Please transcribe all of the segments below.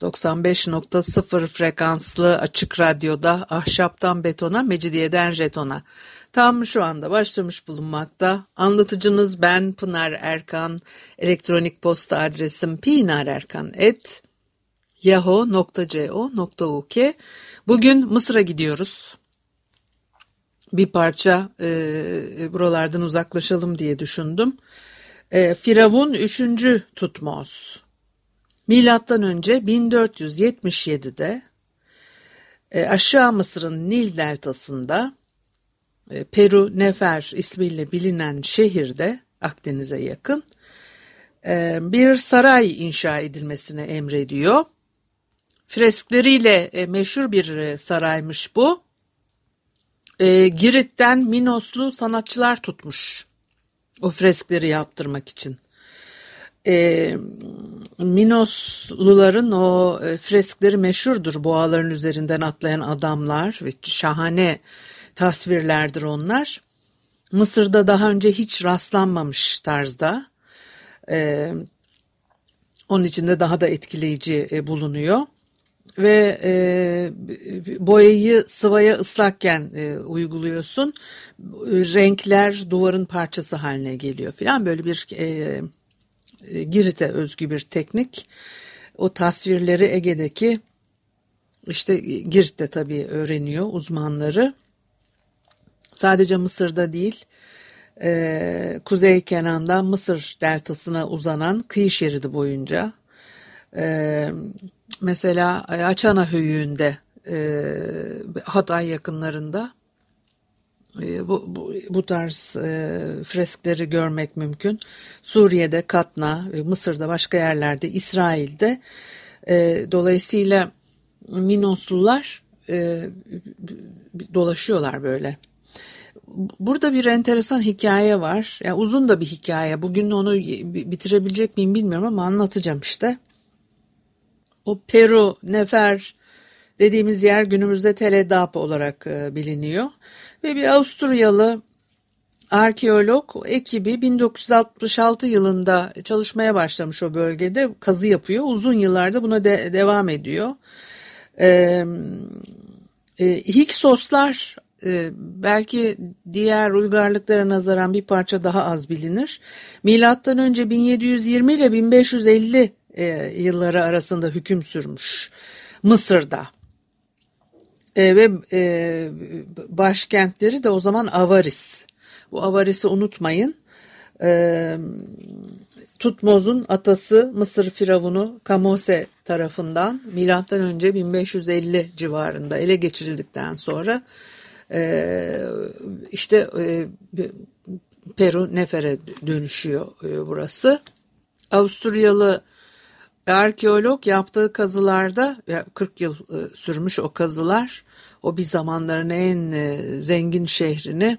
95.0 frekanslı açık radyoda ahşaptan betona, mecidiyeden jetona. Tam şu anda başlamış bulunmakta. Anlatıcınız ben Pınar Erkan. Elektronik posta adresim pinarerkan.yahoo.co.uk Bugün Mısır'a gidiyoruz. Bir parça e, buralardan uzaklaşalım diye düşündüm. E, Firavun 3. Tutmos Milattan önce 1477'de e, aşağı Mısır'ın Nil deltasında e, Peru Nefer ismiyle bilinen şehirde Akdeniz'e yakın e, bir saray inşa edilmesine emrediyor. Freskleriyle meşhur bir saraymış bu. Girit'ten Minoslu sanatçılar tutmuş o freskleri yaptırmak için. E, Minosluların o e, freskleri meşhurdur. Boğaların üzerinden atlayan adamlar ve şahane tasvirlerdir onlar. Mısır'da daha önce hiç rastlanmamış tarzda. E, onun içinde daha da etkileyici e, bulunuyor. Ve e, boyayı sıvaya ıslakken e, uyguluyorsun. Renkler duvarın parçası haline geliyor filan. Böyle bir e, Girit'e özgü bir teknik. O tasvirleri Ege'deki işte Girit'te tabii öğreniyor uzmanları. Sadece Mısır'da değil, e, Kuzey Kenan'dan Mısır deltasına uzanan kıyı şeridi boyunca. E, mesela Açana Höyüğü'nde, e, Hatay yakınlarında bu, bu, bu tarz e, freskleri görmek mümkün. Suriye'de, Katna, Mısır'da, başka yerlerde, İsrail'de. E, dolayısıyla Minoslular e, dolaşıyorlar böyle. Burada bir enteresan hikaye var. Yani uzun da bir hikaye. Bugün onu bitirebilecek miyim bilmiyorum ama anlatacağım işte. O Peru, Nefer dediğimiz yer günümüzde Teledap olarak e, biliniyor ve bir Avusturyalı arkeolog ekibi 1966 yılında çalışmaya başlamış o bölgede kazı yapıyor. Uzun yıllarda buna de, devam ediyor. Ee, e, Hiksoslar e, belki diğer uygarlıklara nazaran bir parça daha az bilinir. Milattan önce 1720 ile 1550 e, yılları arasında hüküm sürmüş Mısır'da. E, ve e, başkentleri de o zaman Avaris. Bu Avaris'i unutmayın. E, Tutmoz'un atası Mısır Firavunu Kamose tarafından milattan önce 1550 civarında ele geçirildikten sonra e, işte e, Peru Nefer'e dönüşüyor e, burası. Avusturyalı Arkeolog yaptığı kazılarda 40 yıl e, sürmüş o kazılar o bir zamanların en e, zengin şehrini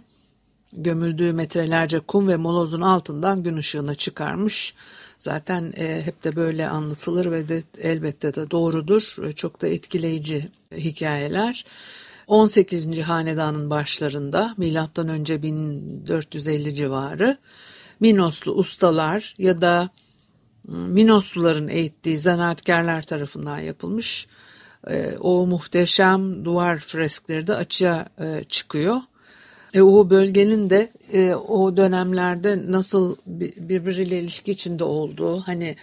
gömüldüğü metrelerce kum ve molozun altından gün ışığına çıkarmış. Zaten e, hep de böyle anlatılır ve de elbette de doğrudur. Çok da etkileyici hikayeler. 18. hanedanın başlarında milattan önce 1450 civarı Minoslu ustalar ya da Minosluların eğittiği zanaatkarlar tarafından yapılmış e, o muhteşem duvar freskleri de açığa e, çıkıyor. E, o bölgenin de e, o dönemlerde nasıl birbiriyle ilişki içinde olduğu hani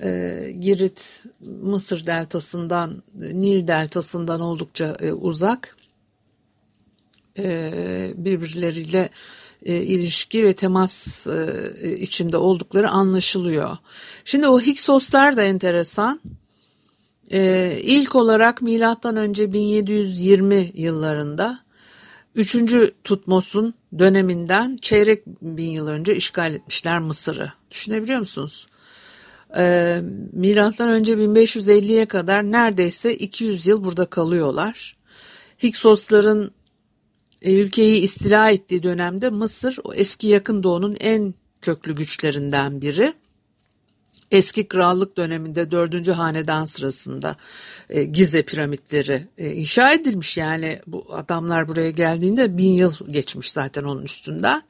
e, Girit Mısır deltasından Nil deltasından oldukça e, uzak e, birbirleriyle e, ilişki ve temas e, içinde oldukları anlaşılıyor. Şimdi o Hiksoslar da enteresan. E, ilk olarak milattan önce 1720 yıllarında 3. Tutmos'un döneminden çeyrek bin yıl önce işgal etmişler Mısır'ı. Düşünebiliyor musunuz? e, milattan önce 1550'ye kadar neredeyse 200 yıl burada kalıyorlar. Hiksosların ülkeyi istila ettiği dönemde Mısır o eski yakın doğunun en köklü güçlerinden biri. Eski krallık döneminde 4. hanedan sırasında e, Gize piramitleri e, inşa edilmiş yani bu adamlar buraya geldiğinde bin yıl geçmiş zaten onun üstünden.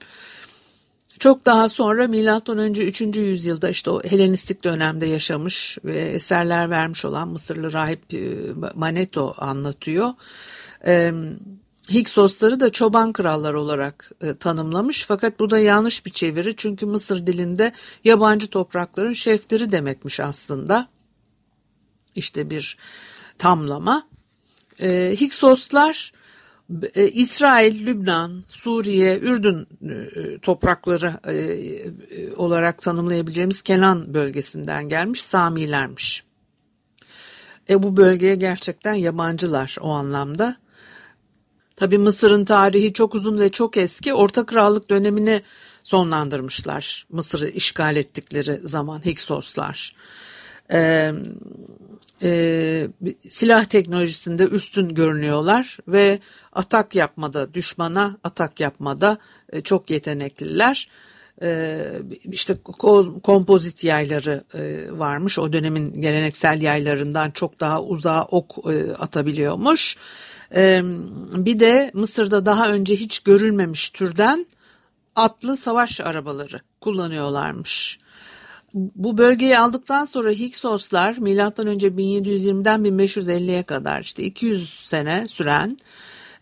Çok daha sonra milattan önce 3. yüzyılda işte o Helenistik dönemde yaşamış ve eserler vermiş olan Mısırlı rahip e, Maneto anlatıyor. E, Hiksosları da çoban krallar olarak e, tanımlamış fakat bu da yanlış bir çeviri çünkü Mısır dilinde yabancı toprakların şefleri demekmiş aslında. İşte bir tamlama. E, Hiksoslar e, İsrail, Lübnan, Suriye, Ürdün e, toprakları e, olarak tanımlayabileceğimiz Kenan bölgesinden gelmiş Samilermiş. E bu bölgeye gerçekten yabancılar o anlamda. Tabi Mısır'ın tarihi çok uzun ve çok eski. Orta Krallık dönemini sonlandırmışlar Mısır'ı işgal ettikleri zaman Hiksoslar. Ee, e, silah teknolojisinde üstün görünüyorlar ve atak yapmada, düşmana atak yapmada e, çok yetenekliler. E, işte kompozit yayları e, varmış. O dönemin geleneksel yaylarından çok daha uzağa ok e, atabiliyormuş. Bir de Mısır'da daha önce hiç görülmemiş türden atlı savaş arabaları kullanıyorlarmış. Bu bölgeyi aldıktan sonra Hiksoslar milattan önce 1720'den 1550'ye kadar işte 200 sene süren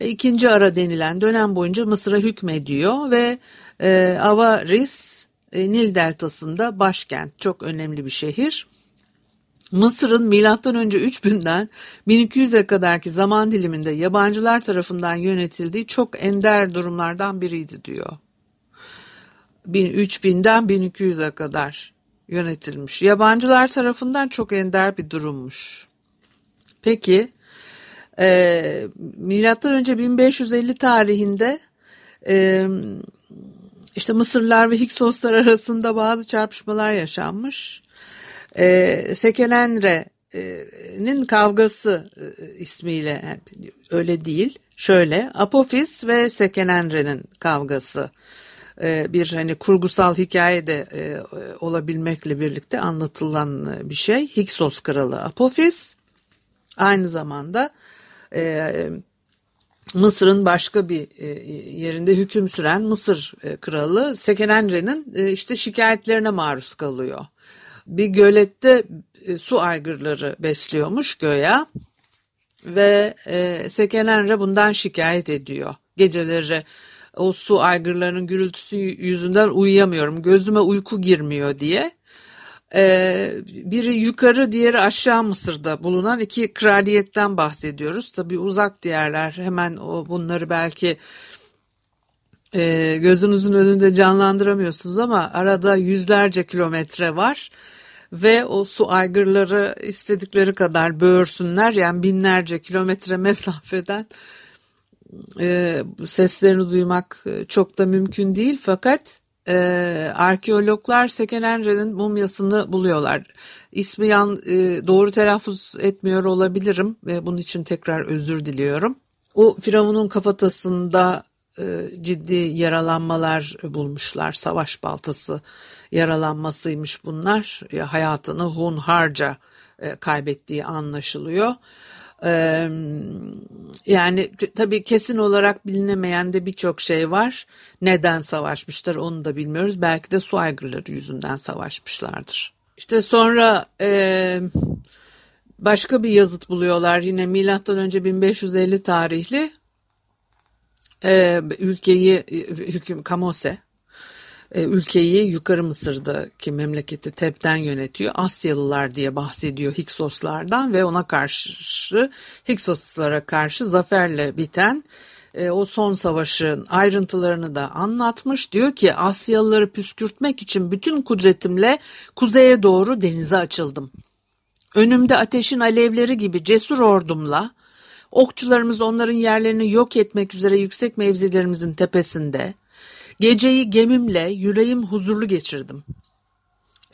e, ikinci ara denilen dönem boyunca Mısır'a hükmediyor ve e, Avaris e, Nil deltasında başkent çok önemli bir şehir. Mısır'ın milattan önce 3000'den 1200'e kadarki zaman diliminde yabancılar tarafından yönetildiği çok ender durumlardan biriydi diyor. 3000'den 1200'e kadar yönetilmiş. Yabancılar tarafından çok ender bir durummuş. Peki e, milattan önce 1550 tarihinde e, işte Mısırlar ve Hiksoslar arasında bazı çarpışmalar yaşanmış. E, Sekenenre'nin kavgası e, ismiyle öyle değil. Şöyle Apophis ve Sekenenre'nin kavgası e, bir hani kurgusal hikaye de e, olabilmekle birlikte anlatılan bir şey. Hiksos kralı Apophis aynı zamanda e, Mısır'ın başka bir yerinde hüküm süren Mısır kralı Sekenenre'nin işte şikayetlerine maruz kalıyor. Bir gölette su aygırları besliyormuş göya ve Sekenenre bundan şikayet ediyor. Geceleri o su aygırlarının gürültüsü yüzünden uyuyamıyorum. Gözüme uyku girmiyor diye. Ee, biri yukarı diğeri aşağı Mısır'da bulunan iki kraliyetten bahsediyoruz. Tabii uzak diğerler hemen o bunları belki e, gözünüzün önünde canlandıramıyorsunuz ama arada yüzlerce kilometre var ve o su aygırları istedikleri kadar böğürsünler yani binlerce kilometre mesafeden e, seslerini duymak e, çok da mümkün değil fakat e, arkeologlar Sekenenre'nin mumyasını buluyorlar. İsmi yan, e, doğru telaffuz etmiyor olabilirim ve bunun için tekrar özür diliyorum. O firavunun kafatasında ciddi yaralanmalar bulmuşlar. Savaş baltası yaralanmasıymış bunlar. Ya, hayatını hunharca e, kaybettiği anlaşılıyor yani tabii kesin olarak bilinemeyen de birçok şey var. Neden savaşmışlar onu da bilmiyoruz. Belki de su aygırları yüzünden savaşmışlardır. İşte sonra e, başka bir yazıt buluyorlar yine milattan önce 1550 tarihli e, ülkeyi hüküm Kamose e, ülkeyi yukarı Mısır'daki memleketi Tep'ten yönetiyor. Asyalılar diye bahsediyor Hiksoslardan ve ona karşı Hiksoslara karşı zaferle biten e, o son savaşın ayrıntılarını da anlatmış. Diyor ki Asyalıları püskürtmek için bütün kudretimle kuzeye doğru denize açıldım. Önümde ateşin alevleri gibi cesur ordumla okçularımız onların yerlerini yok etmek üzere yüksek mevzilerimizin tepesinde Geceyi gemimle yüreğim huzurlu geçirdim.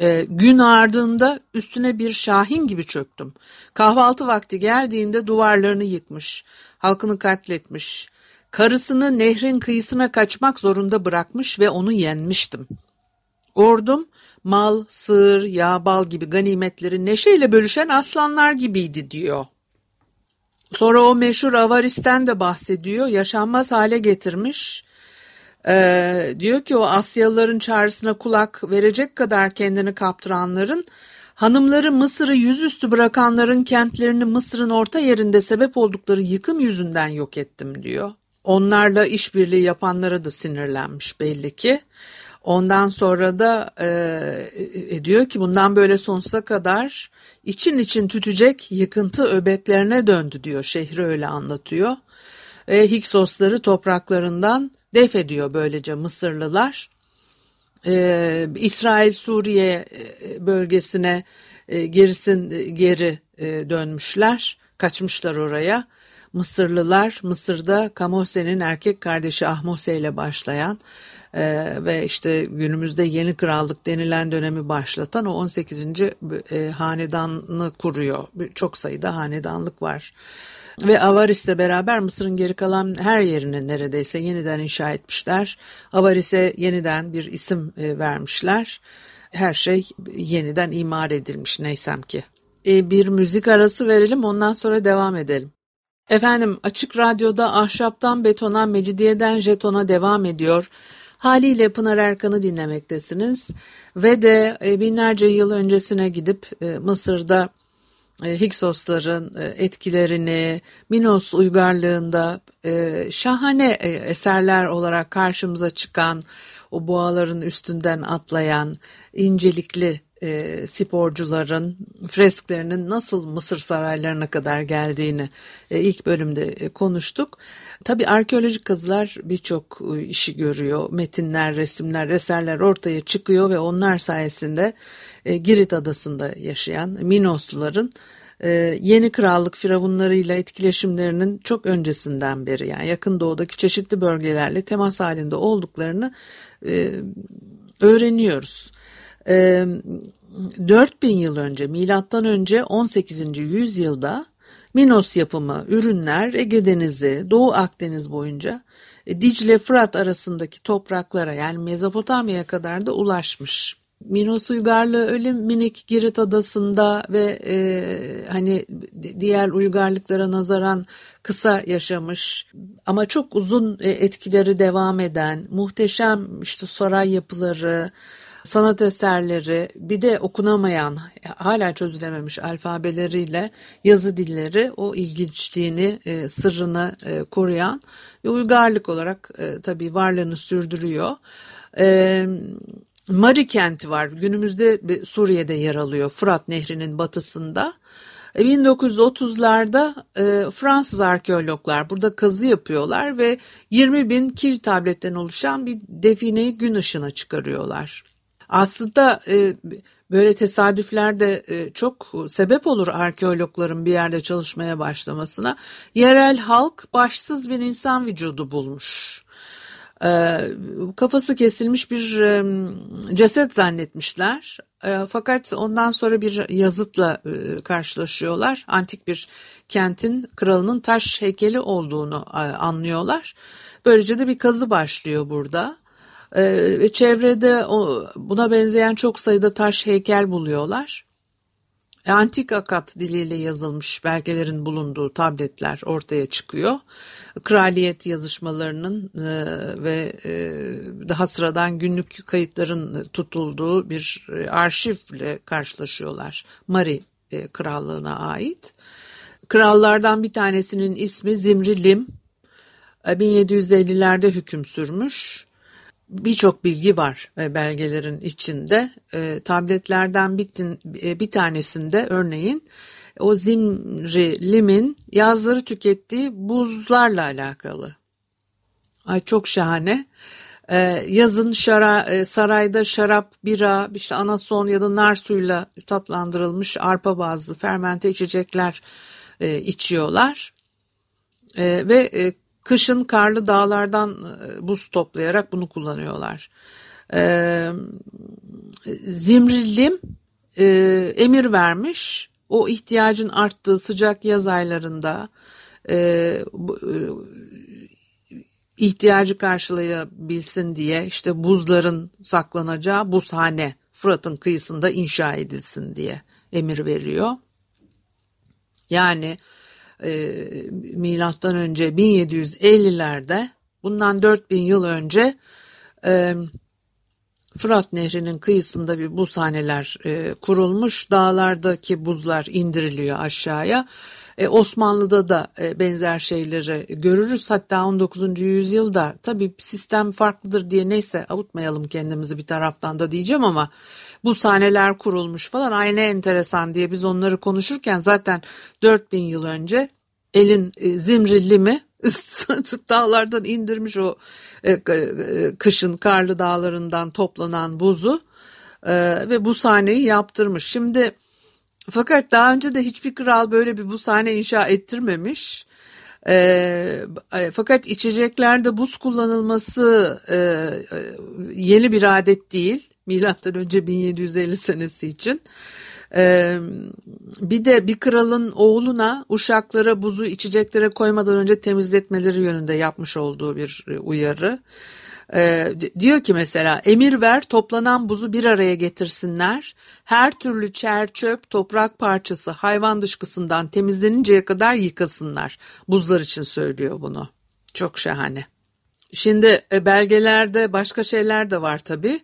E, gün ardında üstüne bir şahin gibi çöktüm. Kahvaltı vakti geldiğinde duvarlarını yıkmış, halkını katletmiş, karısını nehrin kıyısına kaçmak zorunda bırakmış ve onu yenmiştim. Ordum mal, sığır, yağ, bal gibi ganimetleri neşeyle bölüşen aslanlar gibiydi diyor. Sonra o meşhur avaristen de bahsediyor. Yaşanmaz hale getirmiş. Ee, diyor ki o Asyalıların çağrısına kulak verecek kadar kendini kaptıranların hanımları Mısır'ı yüzüstü bırakanların kentlerini Mısır'ın orta yerinde sebep oldukları yıkım yüzünden yok ettim diyor. Onlarla işbirliği yapanlara da sinirlenmiş belli ki. Ondan sonra da e, e, diyor ki bundan böyle sonsuza kadar için için tütecek yıkıntı öbeklerine döndü diyor. Şehri öyle anlatıyor. E, Hiksosları topraklarından def ediyor böylece Mısırlılar. E, İsrail Suriye e, bölgesine e, gerisin geri e, dönmüşler. Kaçmışlar oraya. Mısırlılar Mısır'da Kamose'nin erkek kardeşi Ahmose ile başlayan e, ve işte günümüzde yeni krallık denilen dönemi başlatan o 18. E, hanedanını kuruyor. Çok sayıda hanedanlık var. Ve Avaris'le beraber Mısır'ın geri kalan her yerini neredeyse yeniden inşa etmişler. Avaris'e yeniden bir isim e, vermişler. Her şey yeniden imar edilmiş neysem ki. E, bir müzik arası verelim ondan sonra devam edelim. Efendim Açık Radyo'da ahşaptan betona, mecidiyeden jetona devam ediyor. Haliyle Pınar Erkan'ı dinlemektesiniz ve de e, binlerce yıl öncesine gidip e, Mısır'da e, Hiksosların etkilerini Minos uygarlığında şahane eserler olarak karşımıza çıkan o boğaların üstünden atlayan incelikli e, sporcuların fresklerinin nasıl Mısır saraylarına kadar geldiğini e, ilk bölümde e, konuştuk. Tabi arkeolojik kazılar birçok e, işi görüyor. Metinler, resimler, eserler ortaya çıkıyor ve onlar sayesinde e, Girit adasında yaşayan Minosluların e, yeni krallık firavunlarıyla etkileşimlerinin çok öncesinden beri yani yakın doğudaki çeşitli bölgelerle temas halinde olduklarını öğreniyoruz. 4000 yıl önce milattan önce 18. yüzyılda Minos yapımı ürünler Ege Denizi, Doğu Akdeniz boyunca e, Dicle Fırat arasındaki topraklara yani Mezopotamya'ya kadar da ulaşmış. Minos uygarlığı öyle minik Girit adasında ve e, hani diğer uygarlıklara nazaran kısa yaşamış ama çok uzun e, etkileri devam eden muhteşem işte saray yapıları, sanat eserleri bir de okunamayan hala çözülememiş alfabeleriyle yazı dilleri o ilginçliğini e, sırrını e, koruyan uygarlık olarak e, tabii varlığını sürdürüyor. E, Mari kenti var günümüzde Suriye'de yer alıyor Fırat Nehri'nin batısında. 1930'larda e, Fransız arkeologlar burada kazı yapıyorlar ve 20 bin kil tabletten oluşan bir defineyi gün ışığına çıkarıyorlar. Aslında e, böyle tesadüfler de e, çok sebep olur arkeologların bir yerde çalışmaya başlamasına. Yerel halk başsız bir insan vücudu bulmuş. E, kafası kesilmiş bir e, ceset zannetmişler. E, fakat ondan sonra bir yazıtla e, karşılaşıyorlar. Antik bir kentin kralının taş heykeli olduğunu e, anlıyorlar. Böylece de bir kazı başlıyor burada. Ee, ve çevrede buna benzeyen çok sayıda taş heykel buluyorlar. E, antik akat diliyle yazılmış belgelerin bulunduğu tabletler ortaya çıkıyor. Kraliyet yazışmalarının e, ve e, daha sıradan günlük kayıtların tutulduğu bir arşivle karşılaşıyorlar. Mari krallığına ait. Krallardan bir tanesinin ismi Zimri Lim. 1750'lerde hüküm sürmüş birçok bilgi var e, belgelerin içinde. E, tabletlerden e, bir tanesinde örneğin o Zimri Lim'in yazları tükettiği buzlarla alakalı. Ay çok şahane. Yazın şara, sarayda şarap, bira, işte anason ya da nar suyuyla tatlandırılmış arpa bazlı fermente içecekler içiyorlar. Ve Kışın karlı dağlardan e, buz toplayarak bunu kullanıyorlar. E, Zimrillim e, emir vermiş. O ihtiyacın arttığı sıcak yaz aylarında e, e, ihtiyacı karşılayabilsin diye işte buzların saklanacağı buzhane Fırat'ın kıyısında inşa edilsin diye emir veriyor. Yani e, milattan önce 1750'lerde bundan 4000 yıl önce e, Fırat Nehri'nin kıyısında bir buzhaneler e, kurulmuş. Dağlardaki buzlar indiriliyor aşağıya. E, Osmanlı'da da e, benzer şeyleri görürüz. Hatta 19. yüzyılda tabii sistem farklıdır diye neyse avutmayalım kendimizi bir taraftan da diyeceğim ama bu sahneler kurulmuş falan aynı enteresan diye biz onları konuşurken zaten 4000 yıl önce elin e, zimrilli mi dağlardan indirmiş o e, e, kışın karlı dağlarından toplanan buzu e, ve bu sahneyi yaptırmış. Şimdi fakat daha önce de hiçbir kral böyle bir bu sahne inşa ettirmemiş. E, fakat içeceklerde buz kullanılması e, yeni bir adet değil. Milattan önce 1750 senesi için. Ee, bir de bir kralın oğluna uşaklara buzu içeceklere koymadan önce temizletmeleri yönünde yapmış olduğu bir e, uyarı. Ee, diyor ki mesela emir ver toplanan buzu bir araya getirsinler. Her türlü çer çöp toprak parçası hayvan dışkısından temizleninceye kadar yıkasınlar. Buzlar için söylüyor bunu. Çok şahane. Şimdi e, belgelerde başka şeyler de var tabii.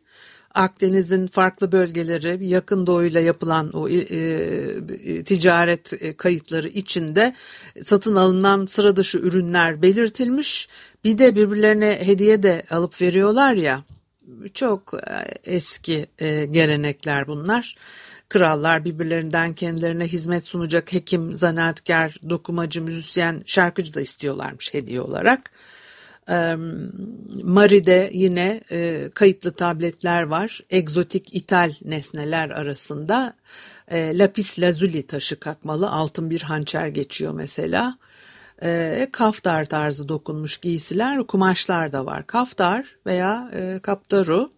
Akdeniz'in farklı bölgeleri yakın doğuyla yapılan o e, e, ticaret e, kayıtları içinde satın alınan sıra dışı ürünler belirtilmiş. Bir de birbirlerine hediye de alıp veriyorlar ya çok e, eski e, gelenekler bunlar. Krallar birbirlerinden kendilerine hizmet sunacak hekim, zanaatkar, dokumacı, müzisyen, şarkıcı da istiyorlarmış hediye olarak. Mari'de yine e, kayıtlı tabletler var. Egzotik ithal nesneler arasında e, lapis lazuli taşı kakmalı altın bir hançer geçiyor mesela. E, kaftar tarzı dokunmuş giysiler, kumaşlar da var. Kaftar veya kaptaru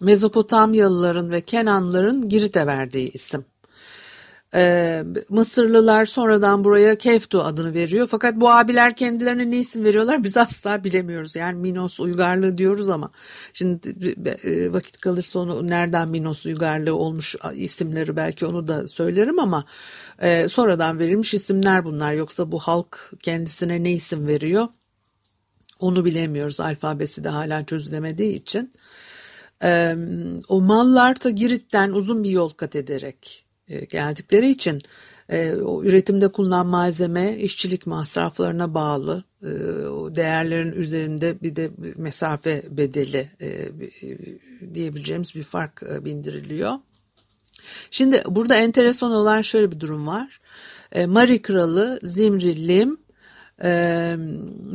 Mezopotamyalıların ve Kenanlıların Girit'e verdiği isim. Ee, Mısırlılar sonradan buraya Keftu adını veriyor. Fakat bu abiler kendilerine ne isim veriyorlar biz asla bilemiyoruz. Yani Minos uygarlığı diyoruz ama şimdi e, vakit kalırsa onu nereden Minos uygarlığı olmuş isimleri belki onu da söylerim ama e, sonradan verilmiş isimler bunlar. Yoksa bu halk kendisine ne isim veriyor onu bilemiyoruz. Alfabesi de hala çözülemediği için. E, o mallar da Girit'ten uzun bir yol kat ederek e, geldikleri için e, o üretimde kullanılan malzeme işçilik masraflarına bağlı e, o değerlerin üzerinde bir de mesafe bedeli diyebileceğimiz bir fark bindiriliyor. Şimdi burada enteresan olan şöyle bir durum var. Mari kralı Zimri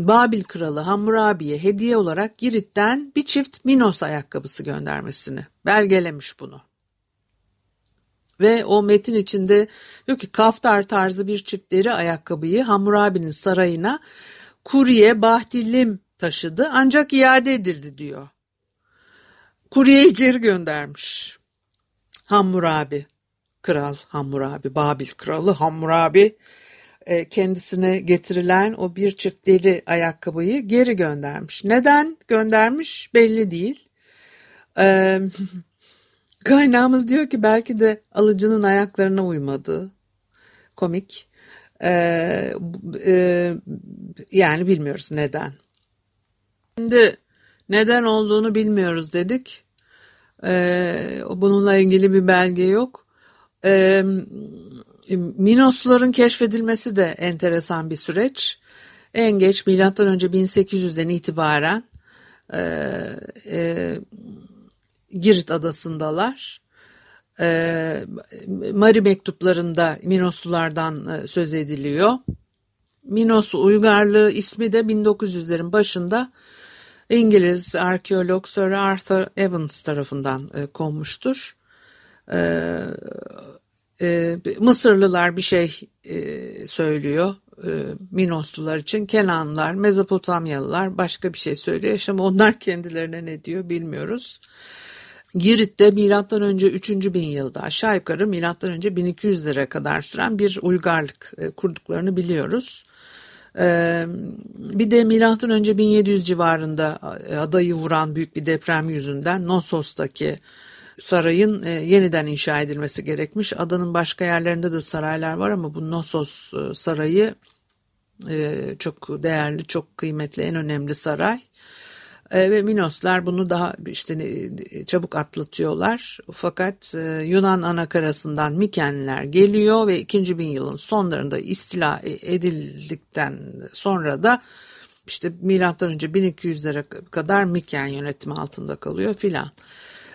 Babil kralı Hammurabi'ye hediye olarak Girit'ten bir çift Minos ayakkabısı göndermesini belgelemiş bunu. Ve o metin içinde diyor ki kaftar tarzı bir çift deri ayakkabıyı Hammurabi'nin sarayına kurye Bahtilim taşıdı ancak iade edildi diyor. Kuryeyi geri göndermiş. Hammurabi, kral Hammurabi, Babil kralı Hammurabi e, kendisine getirilen o bir çift deri ayakkabıyı geri göndermiş. Neden göndermiş belli değil. Kaynağımız diyor ki belki de alıcının ayaklarına uymadı. Komik. Ee, e, yani bilmiyoruz neden. Şimdi neden olduğunu bilmiyoruz dedik. Ee, bununla ilgili bir belge yok. Ee, Minosluların keşfedilmesi de enteresan bir süreç. En geç milattan önce 1800'den itibaren e, e, Girit adasındalar. E, Mari mektuplarında Minoslulardan e, söz ediliyor. Minos uygarlığı ismi de 1900'lerin başında İngiliz arkeolog Sir Arthur Evans tarafından e, konmuştur. E, e, Mısırlılar bir şey e, söylüyor. e, Minoslular için. Kenanlılar, Mezopotamyalılar başka bir şey söylüyor. Ama onlar kendilerine ne diyor bilmiyoruz. Girit'te milattan önce 3. bin yılda aşağı yukarı milattan önce 1200'lere kadar süren bir uygarlık e, kurduklarını biliyoruz. E, bir de milattan önce 1700 civarında e, adayı vuran büyük bir deprem yüzünden Nosos'taki sarayın yeniden inşa edilmesi gerekmiş. Adanın başka yerlerinde de saraylar var ama bu Nosos sarayı çok değerli, çok kıymetli, en önemli saray. E, ve Minoslar bunu daha işte çabuk atlatıyorlar. Fakat e, Yunan anakarasından Mikenliler geliyor ve 2. bin yılın sonlarında istila e, edildikten sonra da işte milattan önce 1200'lere kadar Miken yönetimi altında kalıyor filan.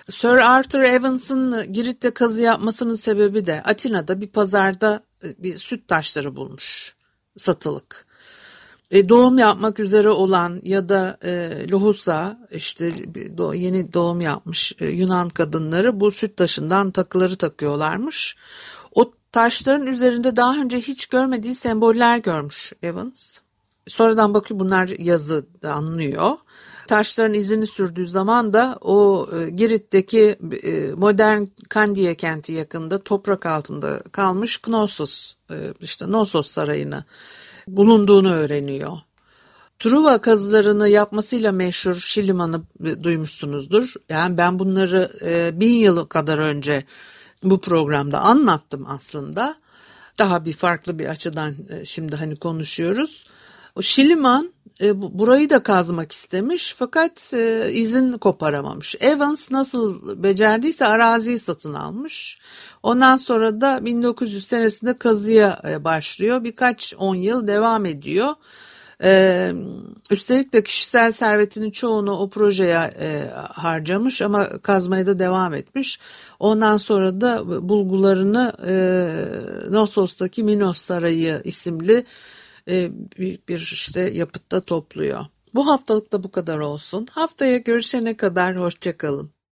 Sir Arthur Evans'ın Girit'te kazı yapmasının sebebi de Atina'da bir pazarda bir süt taşları bulmuş satılık. E, doğum yapmak üzere olan ya da e, lohusa işte do, yeni doğum yapmış e, Yunan kadınları bu süt taşından takıları takıyorlarmış. O taşların üzerinde daha önce hiç görmediği semboller görmüş Evans. Sonradan bakıyor bunlar yazı anlıyor. Taşların izini sürdüğü zaman da o e, Girit'teki e, modern Kandiye kenti yakında toprak altında kalmış Knossos e, işte Nossos sarayını bulunduğunu öğreniyor. Truva kazılarını yapmasıyla meşhur Şiliman'ı duymuşsunuzdur. Yani ben bunları e, bin yıl kadar önce bu programda anlattım aslında. Daha bir farklı bir açıdan e, şimdi hani konuşuyoruz. O Şiliman e, burayı da kazmak istemiş fakat e, izin koparamamış. Evans nasıl becerdiyse araziyi satın almış. Ondan sonra da 1900 senesinde kazıya e, başlıyor. Birkaç on yıl devam ediyor. Ee, üstelik de kişisel servetinin çoğunu o projeye e, harcamış ama kazmaya da devam etmiş. Ondan sonra da bulgularını e, Nosos'taki Minos Sarayı isimli e, bir, bir işte yapıtta topluyor. Bu haftalık da bu kadar olsun. Haftaya görüşene kadar hoşçakalın.